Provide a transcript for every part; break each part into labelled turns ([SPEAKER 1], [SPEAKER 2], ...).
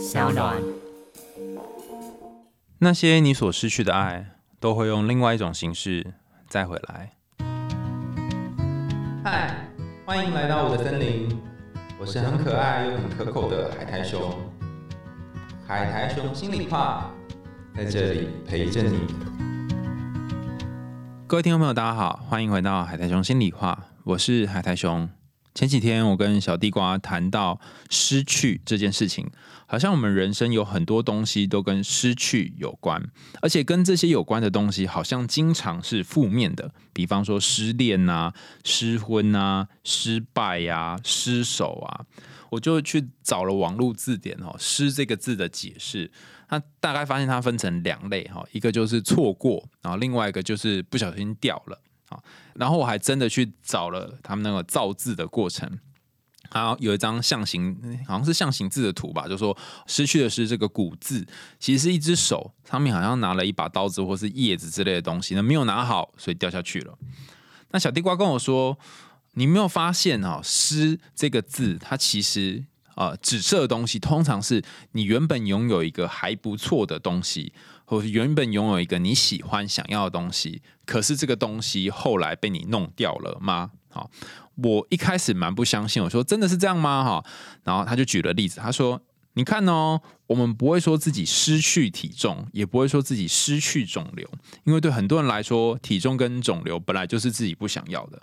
[SPEAKER 1] 小暖。
[SPEAKER 2] 那些你所失去的爱，都会用另外一种形式再回来。嗨，欢迎来到我的森林，我是很可爱又很可口的海苔熊。海苔熊心里话，在这里陪着你。各位听众朋友，大家好，欢迎回到海苔熊心里话，我是海苔熊。前几天我跟小地瓜谈到失去这件事情，好像我们人生有很多东西都跟失去有关，而且跟这些有关的东西好像经常是负面的，比方说失恋啊、失婚啊、失败呀、失手啊。我就去找了网络字典哦，“失”这个字的解释，它大概发现它分成两类哈，一个就是错过，然后另外一个就是不小心掉了。啊，然后我还真的去找了他们那个造字的过程，然后有一张象形，好像是象形字的图吧，就说失去的是这个古字，其实是一只手上面好像拿了一把刀子或是叶子之类的东西，那没有拿好，所以掉下去了。那小地瓜跟我说，你没有发现啊，失这个字，它其实啊，紫色的东西通常是你原本拥有一个还不错的东西。或原本拥有一个你喜欢想要的东西，可是这个东西后来被你弄掉了吗？好，我一开始蛮不相信，我说真的是这样吗？哈，然后他就举了例子，他说：“你看哦，我们不会说自己失去体重，也不会说自己失去肿瘤，因为对很多人来说，体重跟肿瘤本来就是自己不想要的，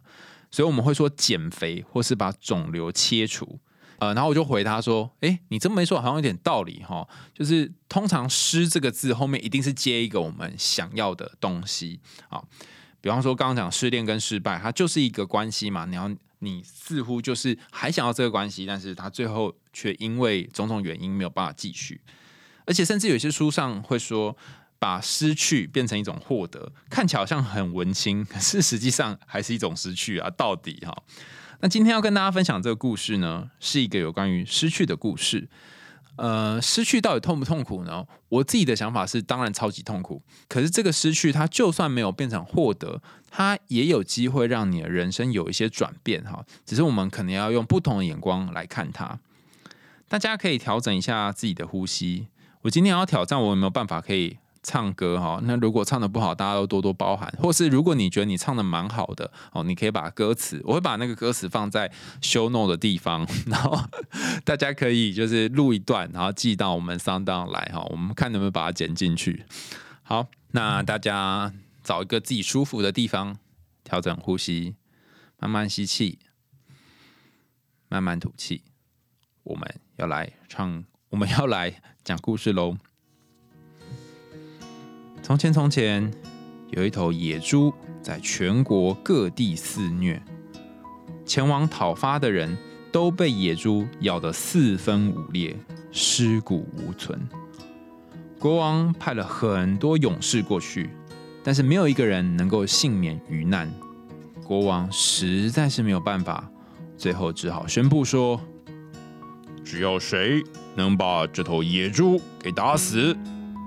[SPEAKER 2] 所以我们会说减肥，或是把肿瘤切除。”呃，然后我就回他说：“哎，你这么一说，好像有点道理哈。就是通常‘失’这个字后面一定是接一个我们想要的东西啊。比方说刚刚讲失恋跟失败，它就是一个关系嘛。你要你似乎就是还想要这个关系，但是他最后却因为种种原因没有办法继续。而且甚至有些书上会说，把失去变成一种获得，看起来好像很文青，可是实际上还是一种失去啊。到底哈？”那今天要跟大家分享这个故事呢，是一个有关于失去的故事。呃，失去到底痛不痛苦呢？我自己的想法是，当然超级痛苦。可是这个失去，它就算没有变成获得，它也有机会让你的人生有一些转变哈。只是我们可能要用不同的眼光来看它。大家可以调整一下自己的呼吸。我今天要挑战，我有没有办法可以？唱歌哈，那如果唱的不好，大家都多多包涵。或是如果你觉得你唱的蛮好的哦，你可以把歌词，我会把那个歌词放在 show note 的地方，然后大家可以就是录一段，然后寄到我们 sound 来哈，我们看能不能把它剪进去。好，那大家找一个自己舒服的地方，调整呼吸，慢慢吸气，慢慢吐气。我们要来唱，我们要来讲故事喽。从前，从前有一头野猪在全国各地肆虐，前往讨伐的人都被野猪咬得四分五裂，尸骨无存。国王派了很多勇士过去，但是没有一个人能够幸免于难。国王实在是没有办法，最后只好宣布说：“只要谁能把这头野猪给打死，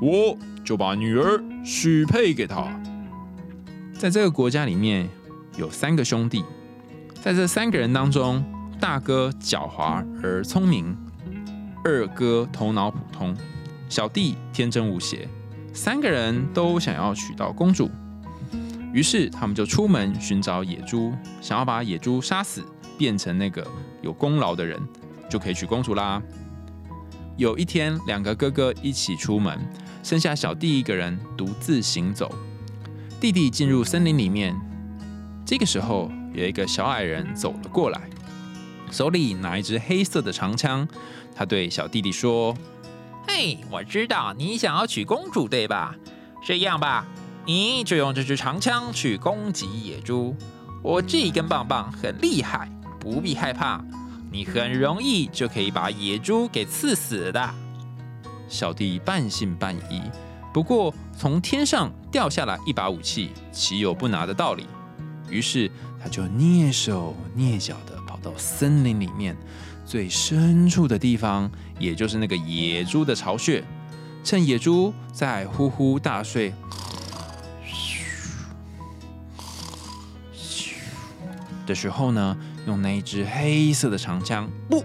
[SPEAKER 2] 我。”就把女儿许配给他。在这个国家里面有三个兄弟，在这三个人当中，大哥狡猾而聪明，二哥头脑普通，小弟天真无邪。三个人都想要娶到公主，于是他们就出门寻找野猪，想要把野猪杀死，变成那个有功劳的人，就可以娶公主啦。有一天，两个哥哥一起出门。剩下小弟一个人独自行走。弟弟进入森林里面，这个时候有一个小矮人走了过来，手里拿一支黑色的长枪。他对小弟弟说：“
[SPEAKER 3] 嘿，我知道你想要娶公主，对吧？这样吧，你就用这支长枪去攻击野猪。我这一根棒棒很厉害，不必害怕，你很容易就可以把野猪给刺死的。”
[SPEAKER 2] 小弟半信半疑，不过从天上掉下来一把武器，岂有不拿的道理？于是他就蹑手蹑脚的跑到森林里面最深处的地方，也就是那个野猪的巢穴，趁野猪在呼呼大睡，的时候呢，用那一支黑色的长枪，不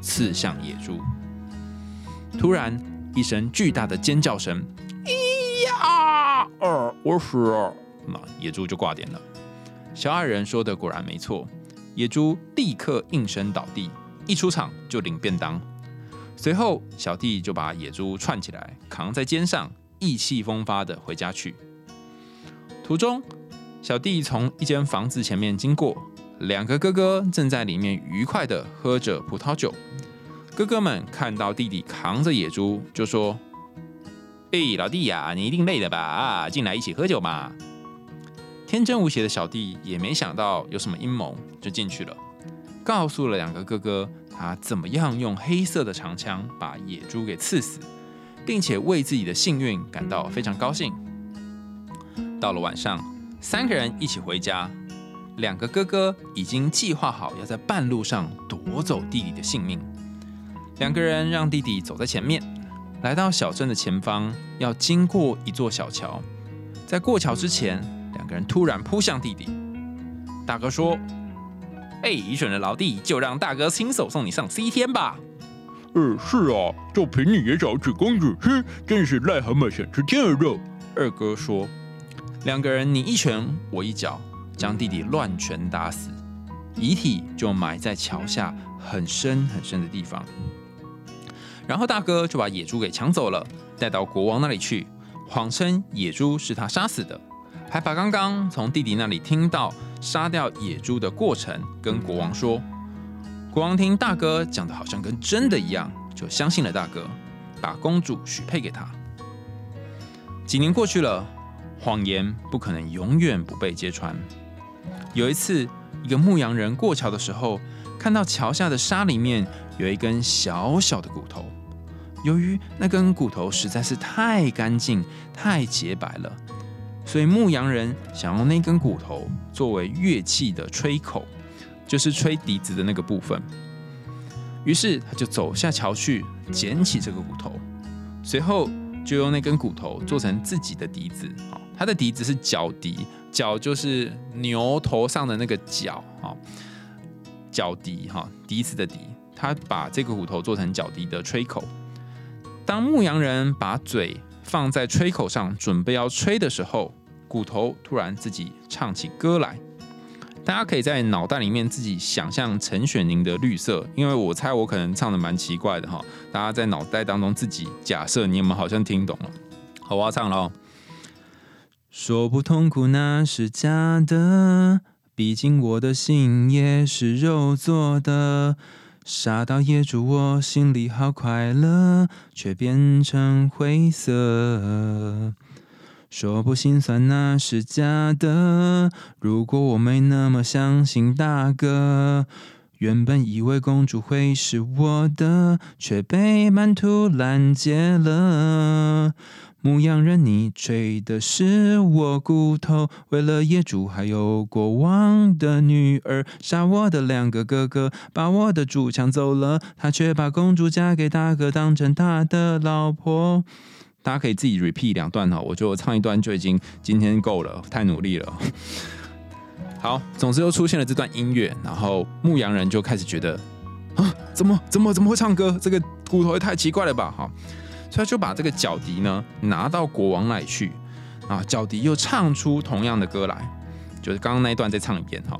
[SPEAKER 2] 刺向野猪。突然一声巨大的尖叫声，咿呀！呃，我死了！那野猪就挂点了。小矮人说的果然没错，野猪立刻应声倒地，一出场就领便当。随后，小弟就把野猪串起来，扛在肩上，意气风发的回家去。途中，小弟从一间房子前面经过，两个哥哥正在里面愉快的喝着葡萄酒。哥哥们看到弟弟扛着野猪，就说：“哎，老弟呀，你一定累了吧？啊，进来一起喝酒嘛。”天真无邪的小弟也没想到有什么阴谋，就进去了，告诉了两个哥哥他怎么样用黑色的长枪把野猪给刺死，并且为自己的幸运感到非常高兴。到了晚上，三个人一起回家。两个哥哥已经计划好要在半路上夺走弟弟的性命。两个人让弟弟走在前面，来到小镇的前方，要经过一座小桥。在过桥之前，两个人突然扑向弟弟。大哥说：“哎，愚蠢的老弟，就让大哥亲手送你上西天吧。”“
[SPEAKER 1] 呃，是啊，就凭你也想吃公主吃，真是癞蛤蟆想吃天鹅肉。”
[SPEAKER 2] 二哥说。两个人你一拳我一脚，将弟弟乱拳打死，遗体就埋在桥下很深很深的地方。然后大哥就把野猪给抢走了，带到国王那里去，谎称野猪是他杀死的，还把刚刚从弟弟那里听到杀掉野猪的过程跟国王说。国王听大哥讲的好像跟真的一样，就相信了大哥，把公主许配给他。几年过去了。谎言不可能永远不被揭穿。有一次，一个牧羊人过桥的时候，看到桥下的沙里面有一根小小的骨头。由于那根骨头实在是太干净、太洁白了，所以牧羊人想用那根骨头作为乐器的吹口，就是吹笛子的那个部分。于是他就走下桥去捡起这个骨头，随后就用那根骨头做成自己的笛子。他的笛子是角笛，角就是牛头上的那个角啊，角笛哈，笛子的笛。他把这个骨头做成脚笛的吹口。当牧羊人把嘴放在吹口上，准备要吹的时候，骨头突然自己唱起歌来。大家可以在脑袋里面自己想象陈雪凝的绿色，因为我猜我可能唱的蛮奇怪的哈。大家在脑袋当中自己假设，你们好像听懂了。好，我要唱了。说不痛苦那是假的，毕竟我的心也是肉做的。傻到野猪，我心里好快乐，却变成灰色。说不心酸那是假的，如果我没那么相信大哥，原本以为公主会是我的，却被满土拦截了。牧羊人，你吹的是我骨头，为了野猪还有国王的女儿，杀我的两个哥哥，把我的猪抢走了，他却把公主嫁给大哥，当成他的老婆。大家可以自己 repeat 两段哈，我觉得我唱一段就已经今天够了，太努力了。好，总之又出现了这段音乐，然后牧羊人就开始觉得啊，怎么怎么怎么会唱歌？这个骨头也太奇怪了吧？哈。所以就把这个角笛呢拿到国王那里去，啊，角笛又唱出同样的歌来，就是刚刚那一段再唱一遍哈。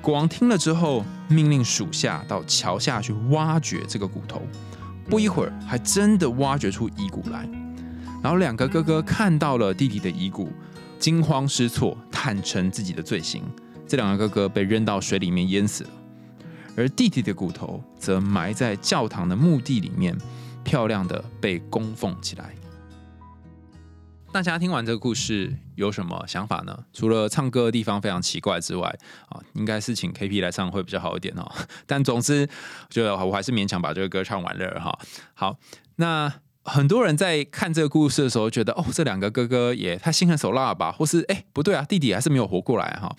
[SPEAKER 2] 国王听了之后，命令属下到桥下去挖掘这个骨头，不一会儿还真的挖掘出遗骨来。然后两个哥哥看到了弟弟的遗骨，惊慌失措，坦诚自己的罪行。这两个哥哥被扔到水里面淹死了，而弟弟的骨头则埋在教堂的墓地里面。漂亮的被供奉起来。大家听完这个故事有什么想法呢？除了唱歌的地方非常奇怪之外，啊，应该是请 K P 来唱会比较好一点哦。但总之，就我还是勉强把这个歌唱完了哈。好，那很多人在看这个故事的时候，觉得哦，这两个哥哥也太心狠手辣了吧？或是哎，不对啊，弟弟还是没有活过来哈。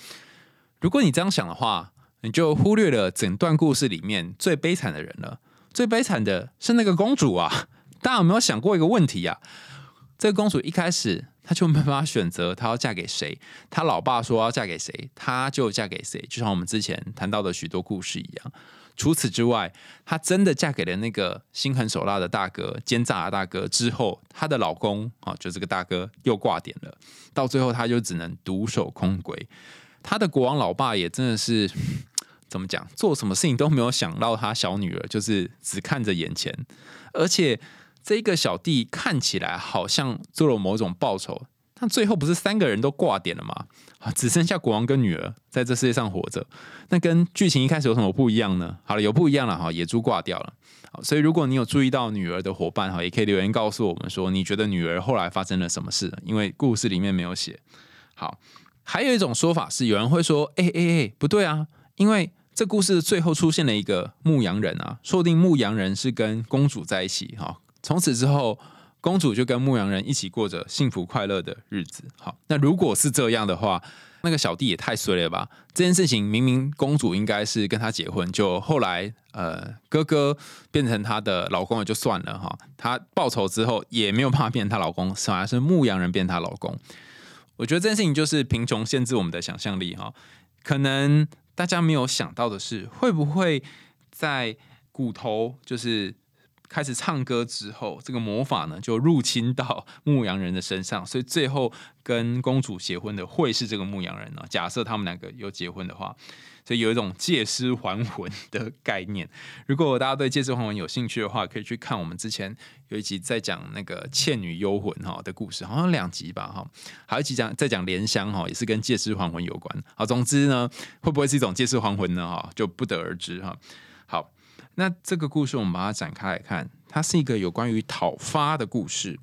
[SPEAKER 2] 如果你这样想的话，你就忽略了整段故事里面最悲惨的人了。最悲惨的是那个公主啊！大家有没有想过一个问题呀？这个公主一开始她就没办法选择她要嫁给谁，她老爸说要嫁给谁，她就嫁给谁，就像我们之前谈到的许多故事一样。除此之外，她真的嫁给了那个心狠手辣的大哥、奸诈的大哥之后，她的老公啊，就这个大哥又挂点了，到最后她就只能独守空闺。她的国王老爸也真的是 怎么讲，做什么事情都没有想到他小女儿，就是只看着眼前，而且这个小弟看起来好像做了某种报酬。那最后不是三个人都挂点了吗？只剩下国王跟女儿在这世界上活着。那跟剧情一开始有什么不一样呢？好了，有不一样了哈，野猪挂掉了。所以如果你有注意到女儿的伙伴哈，也可以留言告诉我们说，你觉得女儿后来发生了什么事？因为故事里面没有写。好，还有一种说法是，有人会说，哎哎哎，不对啊，因为这故事最后出现了一个牧羊人啊，说不定牧羊人是跟公主在一起哈，从此之后。公主就跟牧羊人一起过着幸福快乐的日子。好，那如果是这样的话，那个小弟也太衰了吧！这件事情明明公主应该是跟他结婚，就后来呃哥哥变成她的老公也就算了哈。她报仇之后也没有办法变她老公，反而是牧羊人变她老公。我觉得这件事情就是贫穷限制我们的想象力哈。可能大家没有想到的是，会不会在骨头就是。开始唱歌之后，这个魔法呢就入侵到牧羊人的身上，所以最后跟公主结婚的会是这个牧羊人呢。假设他们两个有结婚的话，所以有一种借尸还魂的概念。如果大家对借尸还魂有兴趣的话，可以去看我们之前有一集在讲那个《倩女幽魂》哈的故事，好像两集吧哈，还有一集讲在讲莲香哈，也是跟借尸还魂有关。好，总之呢，会不会是一种借尸还魂呢？哈，就不得而知哈。好。那这个故事我们把它展开来看，它是一个有关于讨伐的故事。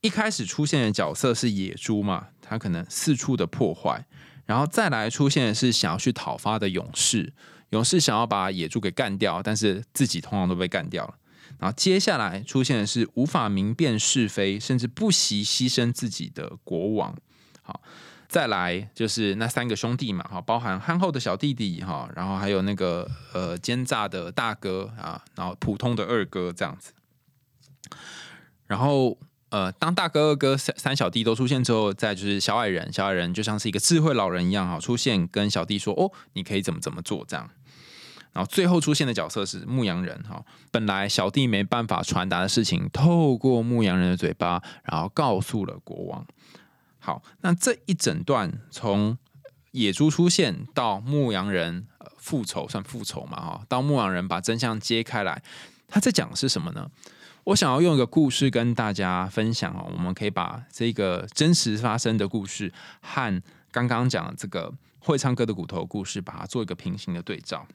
[SPEAKER 2] 一开始出现的角色是野猪嘛，它可能四处的破坏，然后再来出现的是想要去讨伐的勇士，勇士想要把野猪给干掉，但是自己通常都被干掉了。然后接下来出现的是无法明辨是非，甚至不惜牺牲自己的国王。好。再来就是那三个兄弟嘛，哈，包含憨厚的小弟弟哈，然后还有那个呃奸诈的大哥啊，然后普通的二哥这样子。然后呃，当大哥、二哥、三三小弟都出现之后，再就是小矮人，小矮人就像是一个智慧老人一样哈，出现跟小弟说：“哦，你可以怎么怎么做这样。”然后最后出现的角色是牧羊人哈，本来小弟没办法传达的事情，透过牧羊人的嘴巴，然后告诉了国王。好，那这一整段从野猪出现到牧羊人复仇，算复仇嘛？哈，到牧羊人把真相揭开来，他在讲的是什么呢？我想要用一个故事跟大家分享哦，我们可以把这个真实发生的故事和刚刚讲的这个会唱歌的骨头故事，把它做一个平行的对照。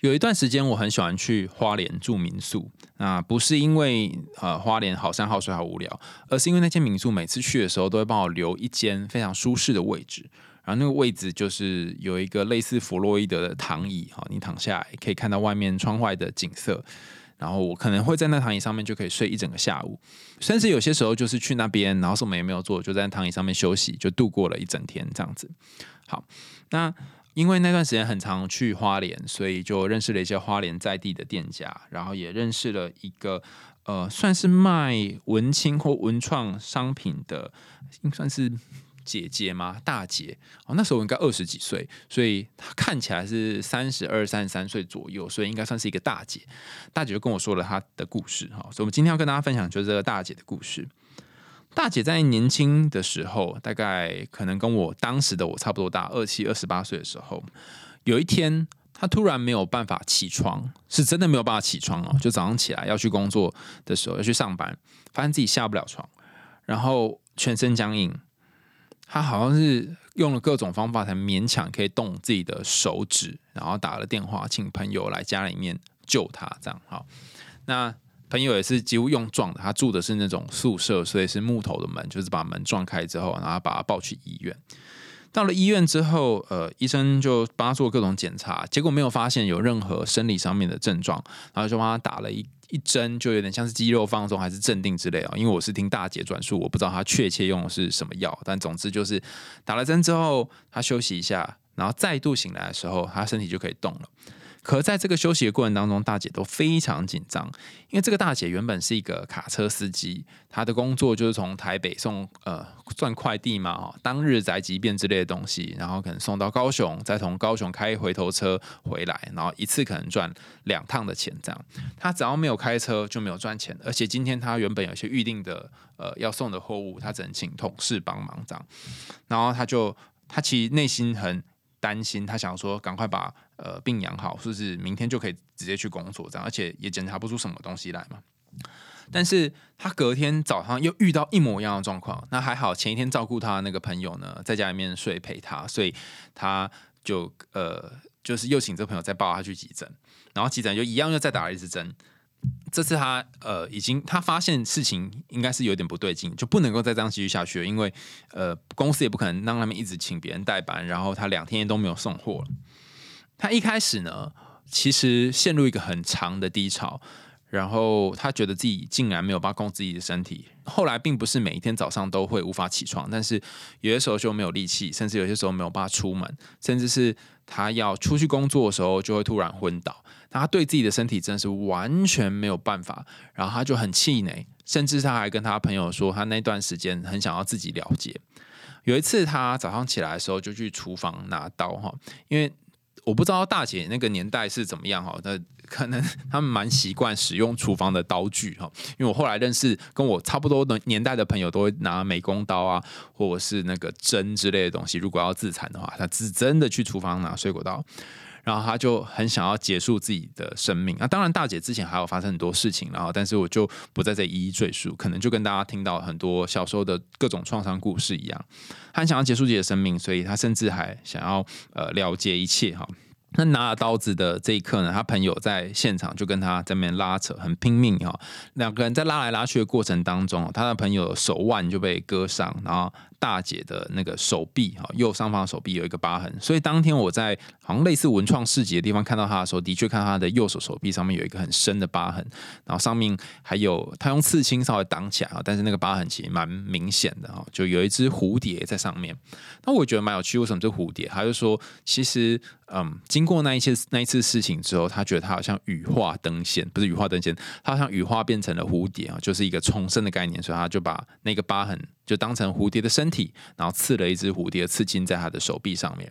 [SPEAKER 2] 有一段时间，我很喜欢去花莲住民宿。那不是因为呃花莲好山好水好无聊，而是因为那间民宿每次去的时候都会帮我留一间非常舒适的位置。然后那个位置就是有一个类似弗洛伊德的躺椅，哈，你躺下来可以看到外面窗外的景色。然后我可能会在那躺椅上面就可以睡一整个下午，甚至有些时候就是去那边，然后什么也没有做，就在躺椅上面休息，就度过了一整天这样子。好，那。因为那段时间很常去花莲，所以就认识了一些花莲在地的店家，然后也认识了一个呃，算是卖文青或文创商品的，应算是姐姐吗？大姐哦，那时候我应该二十几岁，所以她看起来是三十二、三十三岁左右，所以应该算是一个大姐。大姐就跟我说了她的故事哈，所以我们今天要跟大家分享就是这个大姐的故事。大姐在年轻的时候，大概可能跟我当时的我差不多大，二七二十八岁的时候，有一天她突然没有办法起床，是真的没有办法起床哦。就早上起来要去工作的时候，要去上班，发现自己下不了床，然后全身僵硬。她好像是用了各种方法才勉强可以动自己的手指，然后打了电话请朋友来家里面救她，这样好。那朋友也是几乎用撞的，他住的是那种宿舍，所以是木头的门，就是把门撞开之后，然后把他抱去医院。到了医院之后，呃，医生就帮他做各种检查，结果没有发现有任何生理上面的症状，然后就帮他打了一一针，就有点像是肌肉放松还是镇定之类啊。因为我是听大姐转述，我不知道他确切用的是什么药，但总之就是打了针之后，他休息一下，然后再度醒来的时候，他身体就可以动了。可在这个休息的过程当中，大姐都非常紧张，因为这个大姐原本是一个卡车司机，她的工作就是从台北送呃算快递嘛，哦，当日宅急便之类的东西，然后可能送到高雄，再从高雄开回头车回来，然后一次可能赚两趟的钱这样。她只要没有开车就没有赚钱，而且今天她原本有些预定的呃要送的货物，她只能请同事帮忙这样，然后她就她其实内心很担心，他想说赶快把。呃，病养好，是不是明天就可以直接去工作？这样，而且也检查不出什么东西来嘛。但是他隔天早上又遇到一模一样的状况，那还好，前一天照顾他的那个朋友呢，在家里面睡陪他，所以他就呃，就是又请这个朋友再抱他去急诊，然后急诊就一样又再打了一支针。这次他呃，已经他发现事情应该是有点不对劲，就不能够再这样继续下去了，因为呃，公司也不可能让他们一直请别人代班，然后他两天都没有送货了。他一开始呢，其实陷入一个很长的低潮，然后他觉得自己竟然没有办法控制自己的身体。后来并不是每一天早上都会无法起床，但是有些时候就没有力气，甚至有些时候没有办法出门，甚至是他要出去工作的时候就会突然昏倒。他对自己的身体真是完全没有办法，然后他就很气馁，甚至他还跟他朋友说，他那段时间很想要自己了结。有一次他早上起来的时候就去厨房拿刀哈，因为。我不知道大姐那个年代是怎么样哈，那可能 他们蛮习惯使用厨房的刀具哈。因为我后来认识跟我差不多的年代的朋友，都会拿美工刀啊，或者是那个针之类的东西。如果要自残的话，他只真的去厨房拿水果刀。然后他就很想要结束自己的生命。那当然，大姐之前还有发生很多事情，然后但是我就不在这一一赘述。可能就跟大家听到很多小时候的各种创伤故事一样，他想要结束自己的生命，所以他甚至还想要呃了结一切哈。那拿了刀子的这一刻呢，他朋友在现场就跟他在那边拉扯，很拼命哈。两个人在拉来拉去的过程当中，他的朋友手腕就被割伤，然后。大姐的那个手臂哈，右上方的手臂有一个疤痕，所以当天我在好像类似文创市集的地方看到她的时候，的确看到她的右手手臂上面有一个很深的疤痕，然后上面还有她用刺青稍微挡起来啊，但是那个疤痕其实蛮明显的哈，就有一只蝴蝶在上面。那我觉得蛮有趣，为什么这蝴蝶？他就说，其实嗯，经过那一些那一次事情之后，他觉得他好像羽化登仙，不是羽化登仙，他好像羽化变成了蝴蝶啊，就是一个重生的概念，所以他就把那个疤痕。就当成蝴蝶的身体，然后刺了一只蝴蝶刺青在他的手臂上面。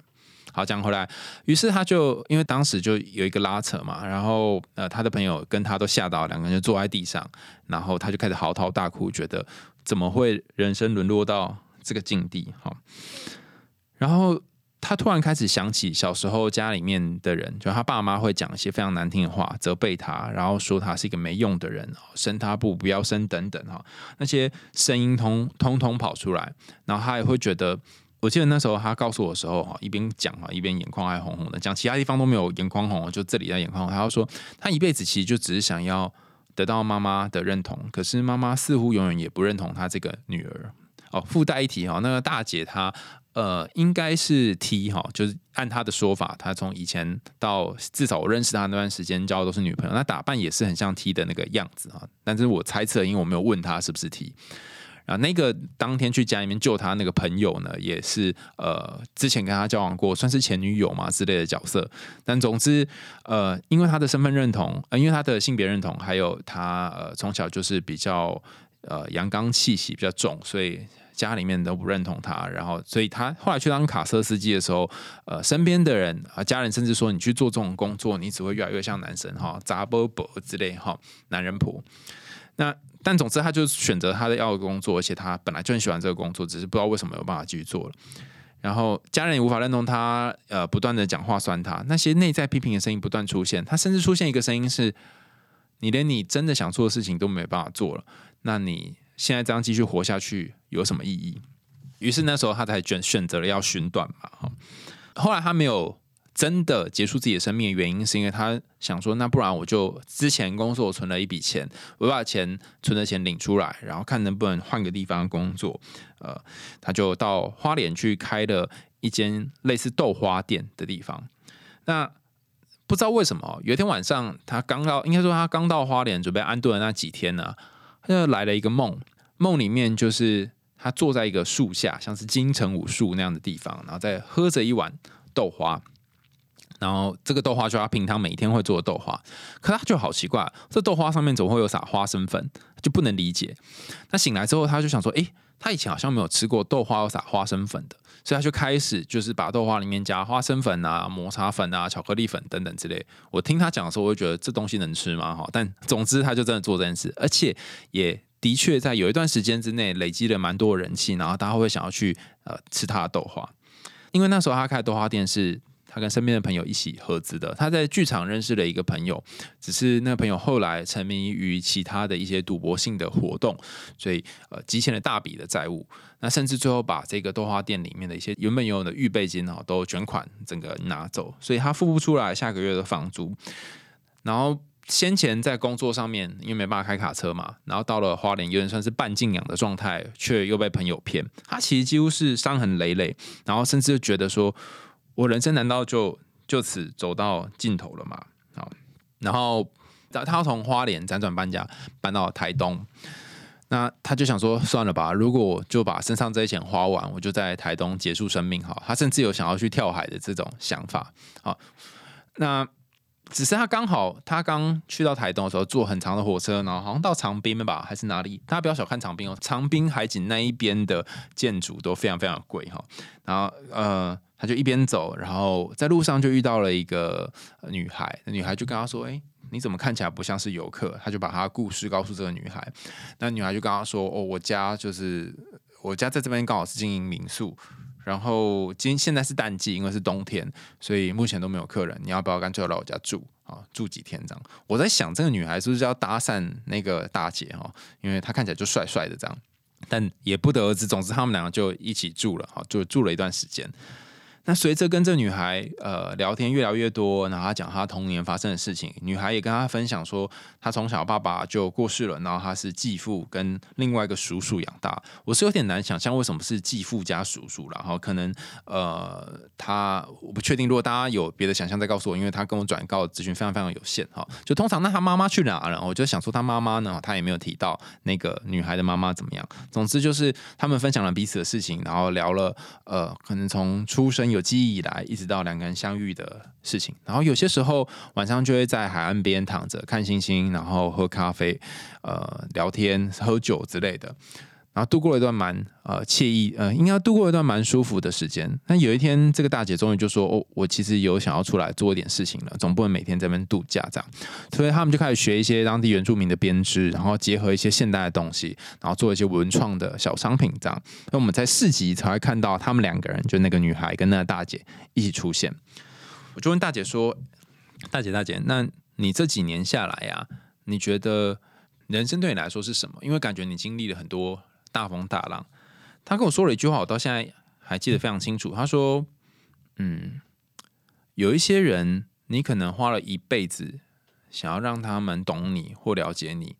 [SPEAKER 2] 好，讲回来，于是他就因为当时就有一个拉扯嘛，然后呃，他的朋友跟他都吓到，两个人就坐在地上，然后他就开始嚎啕大哭，觉得怎么会人生沦落到这个境地？好，然后。他突然开始想起小时候家里面的人，就他爸妈会讲一些非常难听的话，责备他，然后说他是一个没用的人，生他不不要生等等哈，那些声音通通通跑出来，然后他也会觉得，我记得那时候他告诉我的时候哈，一边讲啊一边眼眶还红红的，讲其他地方都没有眼眶红，就这里在眼眶红。他就说他一辈子其实就只是想要得到妈妈的认同，可是妈妈似乎永远也不认同他这个女儿。哦，附带一提哈，那个大姐她。呃，应该是 T 哈，就是按他的说法，他从以前到至少我认识他那段时间交的都是女朋友，那打扮也是很像 T 的那个样子啊。但是我猜测，因为我没有问他是不是 T 啊。那个当天去家里面救他那个朋友呢，也是呃之前跟他交往过，算是前女友嘛之类的角色。但总之，呃，因为他的身份认同，呃，因为他的性别认同，还有他呃从小就是比较呃阳刚气息比较重，所以。家里面都不认同他，然后，所以他后来去当卡车司机的时候，呃，身边的人啊，家人甚至说，你去做这种工作，你只会越来越像男生哈，杂波波之类哈，男人婆。那但总之，他就选择他的要的工作，而且他本来就很喜欢这个工作，只是不知道为什么没有办法继续做了。然后家人也无法认同他，呃，不断的讲话酸他，那些内在批评的声音不断出现，他甚至出现一个声音是：你连你真的想做的事情都没办法做了，那你。现在这样继续活下去有什么意义？于是那时候他才选选择了要寻短嘛。哈，后来他没有真的结束自己的生命，原因是因为他想说，那不然我就之前工作存了一笔钱，我把钱存的钱领出来，然后看能不能换个地方工作。呃，他就到花莲去开了一间类似豆花店的地方。那不知道为什么，有一天晚上他刚到，应该说他刚到花莲准备安顿的那几天呢。那来了一个梦，梦里面就是他坐在一个树下，像是金城武树那样的地方，然后在喝着一碗豆花。然后这个豆花就他平常每天会做的豆花，可他就好奇怪，这豆花上面怎么会有撒花生粉，就不能理解。那醒来之后，他就想说，哎，他以前好像没有吃过豆花有撒花生粉的，所以他就开始就是把豆花里面加花生粉啊、抹茶粉啊、巧克力粉等等之类。我听他讲的时候，我就觉得这东西能吃吗？哈，但总之他就真的做这件事，而且也的确在有一段时间之内累积了蛮多人气，然后大家会想要去呃吃他的豆花，因为那时候他开豆花店是。他跟身边的朋友一起合资的，他在剧场认识了一个朋友，只是那个朋友后来沉迷于其他的一些赌博性的活动，所以呃积欠了大笔的债务，那甚至最后把这个豆花店里面的一些原本拥有的预备金哦都卷款整个拿走，所以他付不出来下个月的房租，然后先前在工作上面因为没办法开卡车嘛，然后到了花莲有点算是半静养的状态，却又被朋友骗，他其实几乎是伤痕累累，然后甚至觉得说。我人生难道就就此走到尽头了吗？好，然后他他从花莲辗转搬家搬到台东，那他就想说算了吧，如果就把身上这些钱花完，我就在台东结束生命。好，他甚至有想要去跳海的这种想法。好，那只是他刚好他刚去到台东的时候，坐很长的火车，然后好像到长滨吧，还是哪里？大家不要小看长滨哦，长滨海景那一边的建筑都非常非常贵哈。然后呃。他就一边走，然后在路上就遇到了一个女孩，女孩就跟他说：“哎，你怎么看起来不像是游客？”他就把他故事告诉这个女孩，那女孩就跟他说：“哦，我家就是我家在这边刚好是经营民宿，然后今现在是淡季，因为是冬天，所以目前都没有客人。你要不要干脆来我家住啊？住几天这样？”我在想，这个女孩是不是要搭讪那个大姐哈？因为她看起来就帅帅的这样，但也不得而知。总之，他们两个就一起住了，哈，就住了一段时间。那随着跟这女孩呃聊天越聊越多，然后她讲她童年发生的事情，女孩也跟她分享说，她从小爸爸就过世了，然后她是继父跟另外一个叔叔养大。我是有点难想象为什么是继父加叔叔，然后可能呃她我不确定，如果大家有别的想象再告诉我，因为她跟我转告的资讯非常非常有限哈。就通常那她妈妈去哪了？我就想说她妈妈呢，她也没有提到那个女孩的妈妈怎么样。总之就是他们分享了彼此的事情，然后聊了呃可能从出生有。有记忆以来，一直到两个人相遇的事情，然后有些时候晚上就会在海岸边躺着看星星，然后喝咖啡，呃，聊天、喝酒之类的。然后度过了一段蛮呃惬意呃，应该度过了一段蛮舒服的时间。那有一天，这个大姐终于就说：“哦，我其实有想要出来做一点事情了，总不能每天在那边度假这样。”所以他们就开始学一些当地原住民的编织，然后结合一些现代的东西，然后做一些文创的小商品这样。那我们在市集才会看到他们两个人，就那个女孩跟那个大姐一起出现。我就问大姐说：“大姐，大姐，那你这几年下来呀，你觉得人生对你来说是什么？因为感觉你经历了很多。”大风大浪，他跟我说了一句话，我到现在还记得非常清楚。他说：“嗯，有一些人，你可能花了一辈子想要让他们懂你或了解你，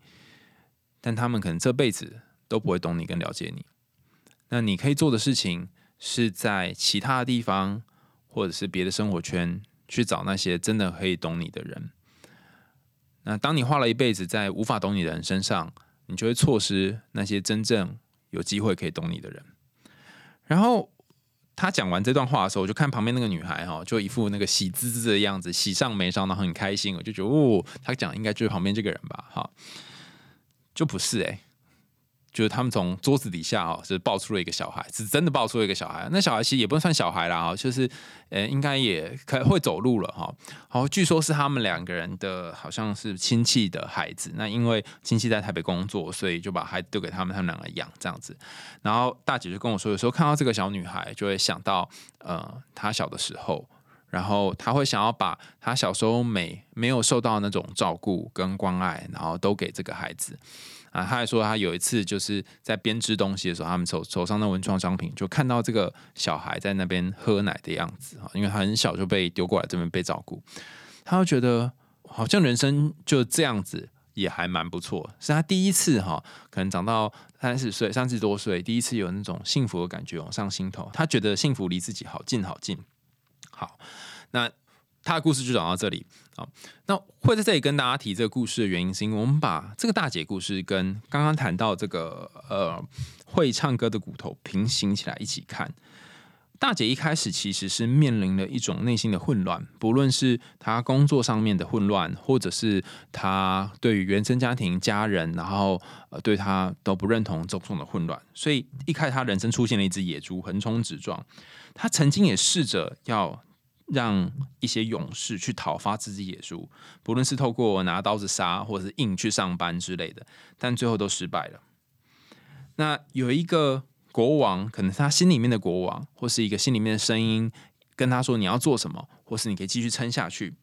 [SPEAKER 2] 但他们可能这辈子都不会懂你跟了解你。那你可以做的事情，是在其他的地方或者是别的生活圈去找那些真的可以懂你的人。那当你花了一辈子在无法懂你的人身上，你就会错失那些真正。”有机会可以懂你的人，然后他讲完这段话的时候，我就看旁边那个女孩哈，就一副那个喜滋滋的样子，喜上眉梢，然后很开心，我就觉得哦，他讲应该就是旁边这个人吧，哈，就不是哎。就是他们从桌子底下哦，是抱出了一个小孩，是真的抱出了一个小孩。那小孩其实也不算小孩啦，哈，就是呃，应该也可会走路了哈。好，据说是他们两个人的好像是亲戚的孩子。那因为亲戚在台北工作，所以就把孩子丢给他们，他们两个养这样子。然后大姐就跟我说，有时候看到这个小女孩，就会想到呃，她小的时候，然后她会想要把她小时候没没有受到那种照顾跟关爱，然后都给这个孩子。啊，他还说他有一次就是在编织东西的时候，他们手手上的文创商品就看到这个小孩在那边喝奶的样子啊，因为他很小就被丢过来这边被照顾，他就觉得好像人生就这样子也还蛮不错，是他第一次哈，可能长到三十岁、三十多岁，第一次有那种幸福的感觉往上心头，他觉得幸福离自己好近好近。好，那。他的故事就讲到这里啊。那会在这里跟大家提这个故事的原因，是因为我们把这个大姐故事跟刚刚谈到这个呃会唱歌的骨头平行起来一起看。大姐一开始其实是面临了一种内心的混乱，不论是她工作上面的混乱，或者是她对于原生家庭、家人，然后呃对她都不认同种种的混乱。所以一开始她人生出现了一只野猪，横冲直撞。她曾经也试着要让一些勇士去讨伐自己野猪，不论是透过拿刀子杀，或者是硬去上班之类的，但最后都失败了。那有一个。国王可能他心里面的国王，或是一个心里面的声音跟他说你要做什么，或是你可以继续撑下去。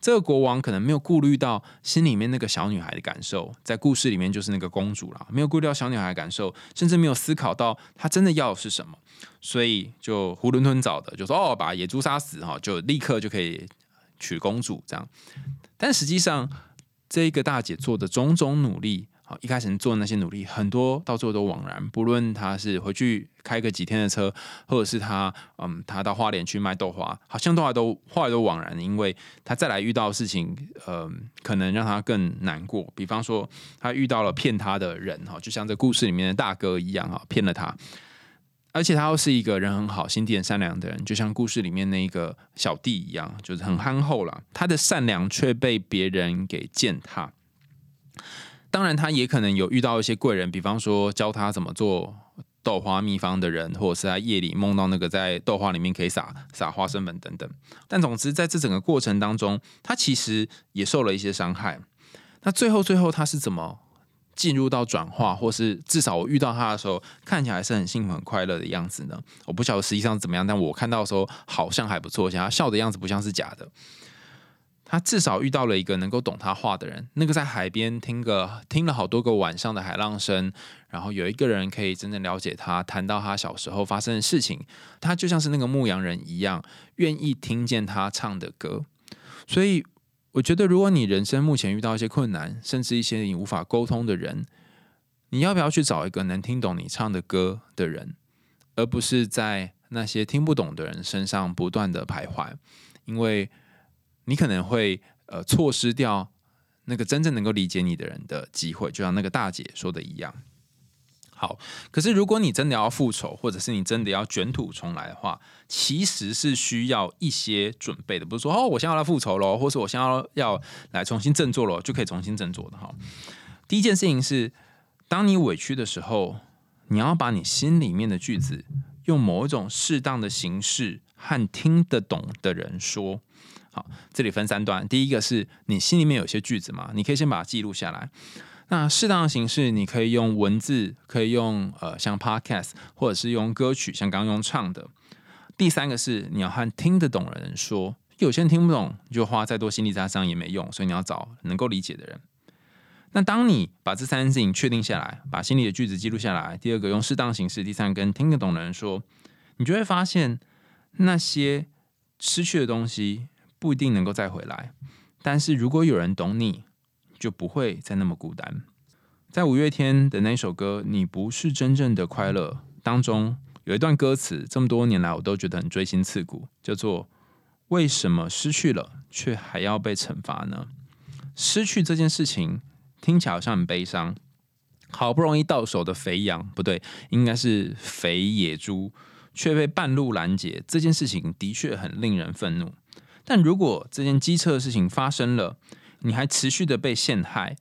[SPEAKER 2] 这个国王可能没有顾虑到心里面那个小女孩的感受，在故事里面就是那个公主啦，没有顾虑到小女孩的感受，甚至没有思考到她真的要的是什么，所以就囫囵吞枣的就说哦，把野猪杀死哈，就立刻就可以娶公主这样。但实际上，这个大姐做的种种努力。好，一开始做那些努力，很多到最后都枉然。不论他是回去开个几天的车，或者是他，嗯，他到花莲去卖豆花，好像都还都后来都枉然，因为他再来遇到事情，呃，可能让他更难过。比方说，他遇到了骗他的人，哈，就像这故事里面的大哥一样，哈，骗了他，而且他又是一个人很好、心地很善良的人，就像故事里面那个小弟一样，就是很憨厚了。他的善良却被别人给践踏。当然，他也可能有遇到一些贵人，比方说教他怎么做豆花秘方的人，或者是在夜里梦到那个在豆花里面可以撒撒花生粉等等。但总之，在这整个过程当中，他其实也受了一些伤害。那最后，最后他是怎么进入到转化，或是至少我遇到他的时候，看起来是很幸福、很快乐的样子呢？我不晓得实际上怎么样，但我看到的时候好像还不错，而且他笑的样子不像是假的。他至少遇到了一个能够懂他话的人，那个在海边听个听了好多个晚上的海浪声，然后有一个人可以真正了解他，谈到他小时候发生的事情，他就像是那个牧羊人一样，愿意听见他唱的歌。所以，我觉得如果你人生目前遇到一些困难，甚至一些你无法沟通的人，你要不要去找一个能听懂你唱的歌的人，而不是在那些听不懂的人身上不断的徘徊，因为。你可能会呃错失掉那个真正能够理解你的人的机会，就像那个大姐说的一样。好，可是如果你真的要复仇，或者是你真的要卷土重来的话，其实是需要一些准备的。不是说哦，我现在要来复仇喽，或是我现在要来重新振作喽，就可以重新振作的哈。第一件事情是，当你委屈的时候，你要把你心里面的句子用某一种适当的形式和听得懂的人说。好，这里分三段。第一个是你心里面有些句子嘛，你可以先把它记录下来。那适当的形式，你可以用文字，可以用呃像 podcast，或者是用歌曲，像刚刚用唱的。第三个是你要和听得懂的人说，有些人听不懂，就花再多心力在上也没用，所以你要找能够理解的人。那当你把这三件事情确定下来，把心里的句子记录下来，第二个用适当形式，第三跟听得懂的人说，你就会发现那些失去的东西。不一定能够再回来，但是如果有人懂你，就不会再那么孤单。在五月天的那首歌《你不是真正的快乐》当中，有一段歌词，这么多年来我都觉得很锥心刺骨，叫做“为什么失去了却还要被惩罚呢？”失去这件事情听起来好像很悲伤，好不容易到手的肥羊，不对，应该是肥野猪，却被半路拦截，这件事情的确很令人愤怒。但如果这件机车的事情发生了，你还持续的被陷害，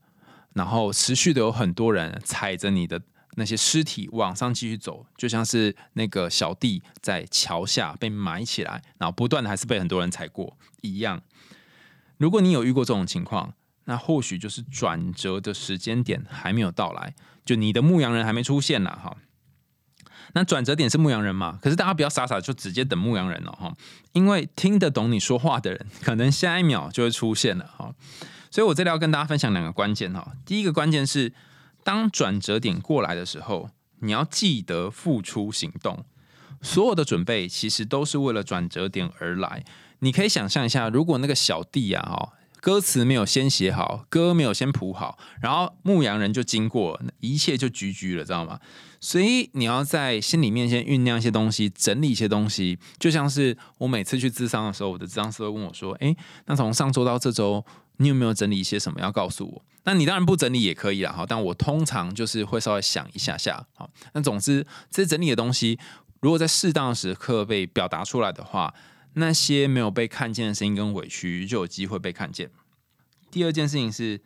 [SPEAKER 2] 然后持续的有很多人踩着你的那些尸体往上继续走，就像是那个小弟在桥下被埋起来，然后不断的还是被很多人踩过一样。如果你有遇过这种情况，那或许就是转折的时间点还没有到来，就你的牧羊人还没出现呢，哈。那转折点是牧羊人嘛？可是大家不要傻傻就直接等牧羊人了哈，因为听得懂你说话的人，可能下一秒就会出现了哈。所以我这里要跟大家分享两个关键哈。第一个关键是，当转折点过来的时候，你要记得付出行动。所有的准备其实都是为了转折点而来。你可以想象一下，如果那个小弟啊哈。歌词没有先写好，歌没有先谱好，然后牧羊人就经过，一切就局局了，知道吗？所以你要在心里面先酝酿一些东西，整理一些东西，就像是我每次去咨商的时候，我的咨商师会问我说：“诶，那从上周到这周，你有没有整理一些什么要告诉我？”那你当然不整理也可以了，哈，但我通常就是会稍微想一下下，好。那总之，这整理的东西如果在适当的时刻被表达出来的话，那些没有被看见的声音跟委屈就有机会被看见。第二件事情是，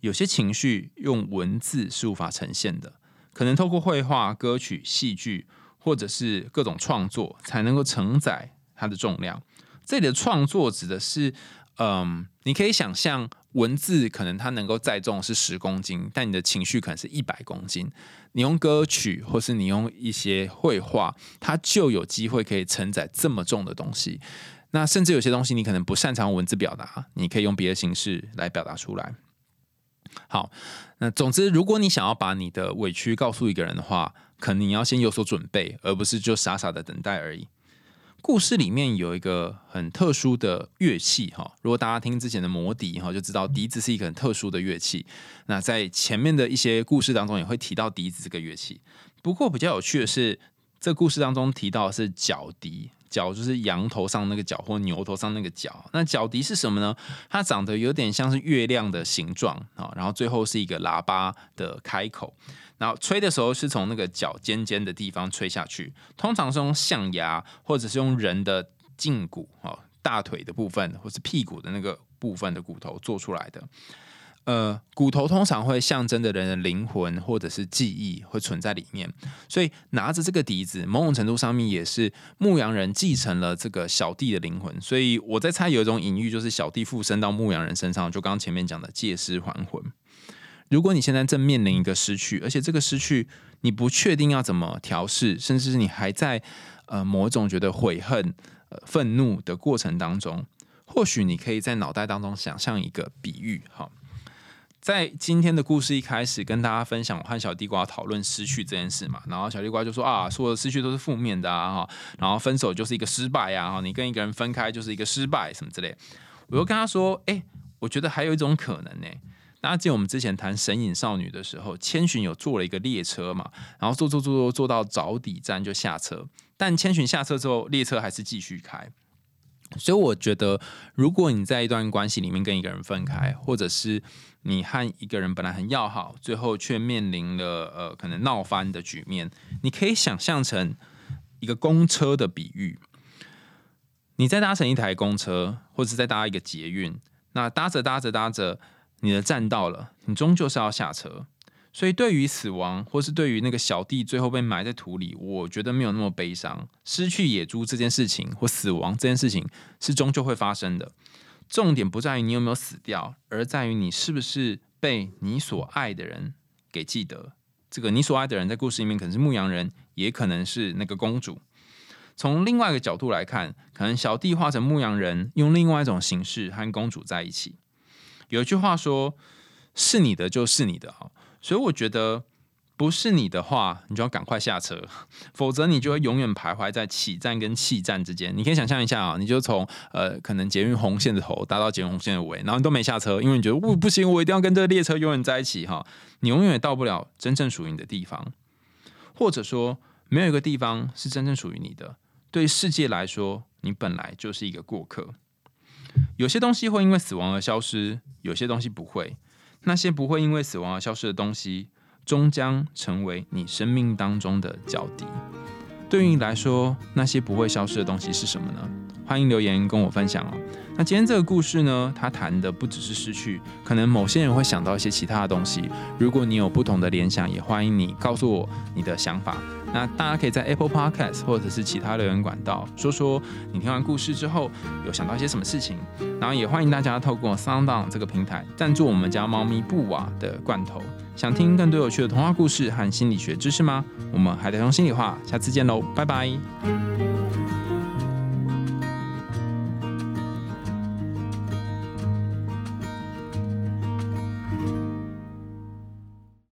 [SPEAKER 2] 有些情绪用文字是无法呈现的，可能透过绘画、歌曲、戏剧，或者是各种创作，才能够承载它的重量。这里的创作指的是，嗯，你可以想象文字可能它能够载重是十公斤，但你的情绪可能是一百公斤。你用歌曲，或是你用一些绘画，它就有机会可以承载这么重的东西。那甚至有些东西你可能不擅长文字表达，你可以用别的形式来表达出来。好，那总之，如果你想要把你的委屈告诉一个人的话，可能你要先有所准备，而不是就傻傻的等待而已。故事里面有一个很特殊的乐器，哈，如果大家听之前的魔笛，哈，就知道笛子是一个很特殊的乐器。那在前面的一些故事当中也会提到笛子这个乐器。不过比较有趣的是，这故事当中提到的是角笛。角就是羊头上那个角，或牛头上那个角。那角笛是什么呢？它长得有点像是月亮的形状啊，然后最后是一个喇叭的开口。然后吹的时候是从那个脚尖尖的地方吹下去，通常是用象牙或者是用人的胫骨啊，大腿的部分或是屁股的那个部分的骨头做出来的。呃，骨头通常会象征着人的灵魂或者是记忆会存在里面，所以拿着这个笛子，某种程度上面也是牧羊人继承了这个小弟的灵魂。所以我在猜有一种隐喻，就是小弟附身到牧羊人身上，就刚刚前面讲的借尸还魂。如果你现在正面临一个失去，而且这个失去你不确定要怎么调试，甚至是你还在呃某种觉得悔恨、愤怒的过程当中，或许你可以在脑袋当中想象一个比喻，哈。在今天的故事一开始，跟大家分享我和小地瓜讨论失去这件事嘛，然后小地瓜就说啊，所有的失去都是负面的啊，哈，然后分手就是一个失败呀，哈，你跟一个人分开就是一个失败什么之类。我又跟他说，哎，我觉得还有一种可能呢。大家记得我们之前谈神隐少女的时候，千寻有坐了一个列车嘛，然后坐坐坐坐坐到早底站就下车，但千寻下车之后，列车还是继续开。所以我觉得，如果你在一段关系里面跟一个人分开，或者是你和一个人本来很要好，最后却面临了呃可能闹翻的局面，你可以想象成一个公车的比喻。你在搭乘一台公车，或者在搭一个捷运，那搭着搭着搭着，你的站到了，你终究是要下车。所以，对于死亡，或是对于那个小弟最后被埋在土里，我觉得没有那么悲伤。失去野猪这件事情，或死亡这件事情，是终究会发生的。重点不在于你有没有死掉，而在于你是不是被你所爱的人给记得。这个你所爱的人，在故事里面可能是牧羊人，也可能是那个公主。从另外一个角度来看，可能小弟化成牧羊人，用另外一种形式和公主在一起。有一句话说：“是你的就是你的。”哈。所以我觉得，不是你的话，你就要赶快下车，否则你就会永远徘徊在起站跟弃站之间。你可以想象一下啊，你就从呃可能捷运红线的头搭到捷运红线的尾，然后你都没下车，因为你觉得不不行，我一定要跟这个列车永远在一起哈。你永远也到不了真正属于你的地方，或者说没有一个地方是真正属于你的。对世界来说，你本来就是一个过客。有些东西会因为死亡而消失，有些东西不会。那些不会因为死亡而消失的东西，终将成为你生命当中的脚底。对于你来说，那些不会消失的东西是什么呢？欢迎留言跟我分享哦。那今天这个故事呢，它谈的不只是失去，可能某些人会想到一些其他的东西。如果你有不同的联想，也欢迎你告诉我你的想法。那大家可以在 Apple Podcast 或者是其他留言管道说说你听完故事之后有想到些什么事情，然后也欢迎大家透过 SoundOn 这个平台赞助我们家猫咪布瓦的罐头。想听更多有趣的童话故事和心理学知识吗？我们海苔熊心里话，下次见喽，拜拜。